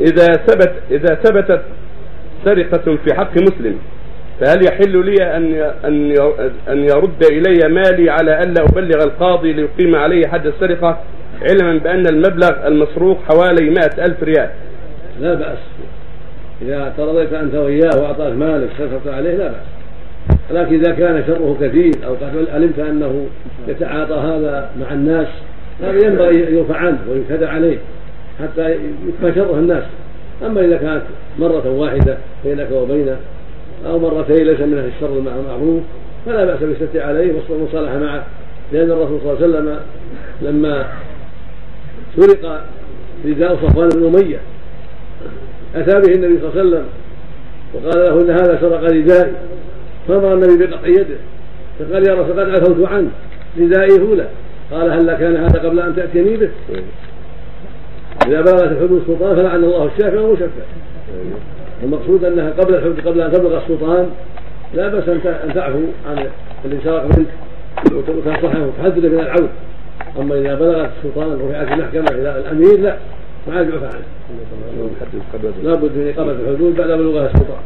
إذا ثبت إذا ثبتت سرقة في حق مسلم فهل يحل لي أن أن أن يرد إلي مالي على ألا أبلغ القاضي ليقيم عليه حد السرقة؟ علما بأن المبلغ المسروق حوالي مائة ألف ريال. لا بأس. إذا ترضيت أنت وإياه وأعطاك مالك سرقت عليه لا بأس. لكن إذا كان شره كثير أو قد علمت أنه يتعاطى هذا مع الناس هذا ينبغي يرفع عنه وينكدع عليه. حتى يكفى شره الناس. أما إذا كانت مرة واحدة بينك وبينه أو مرتين ليس من الشر المعروف فلا بأس بالستر عليه والمصالحة معه. لأن الرسول صلى الله عليه وسلم لما سرق رداء صفوان بن أمية أتى به النبي صلى الله عليه وسلم وقال له إن هذا سرق ردائي. فأمر النبي بقطع يده فقال يا رسول قد عفوت عنه ردائي هولة قال هل كان هذا قبل أن تأتيني به؟ إذا بلغت الحدود السلطان فلعن الله الشافع والمشفع المقصود أنها قبل الحدود قبل أن تبلغ السلطان لا بأس أن تعفو عن اللي سرق منك وتنصحه وتحدده من العود أما إذا بلغت السلطان ورفعت المحكمة إلى الأمير لا ما يعفى عنه. لا بد من إقامة الحدود بعد بلوغها السلطان.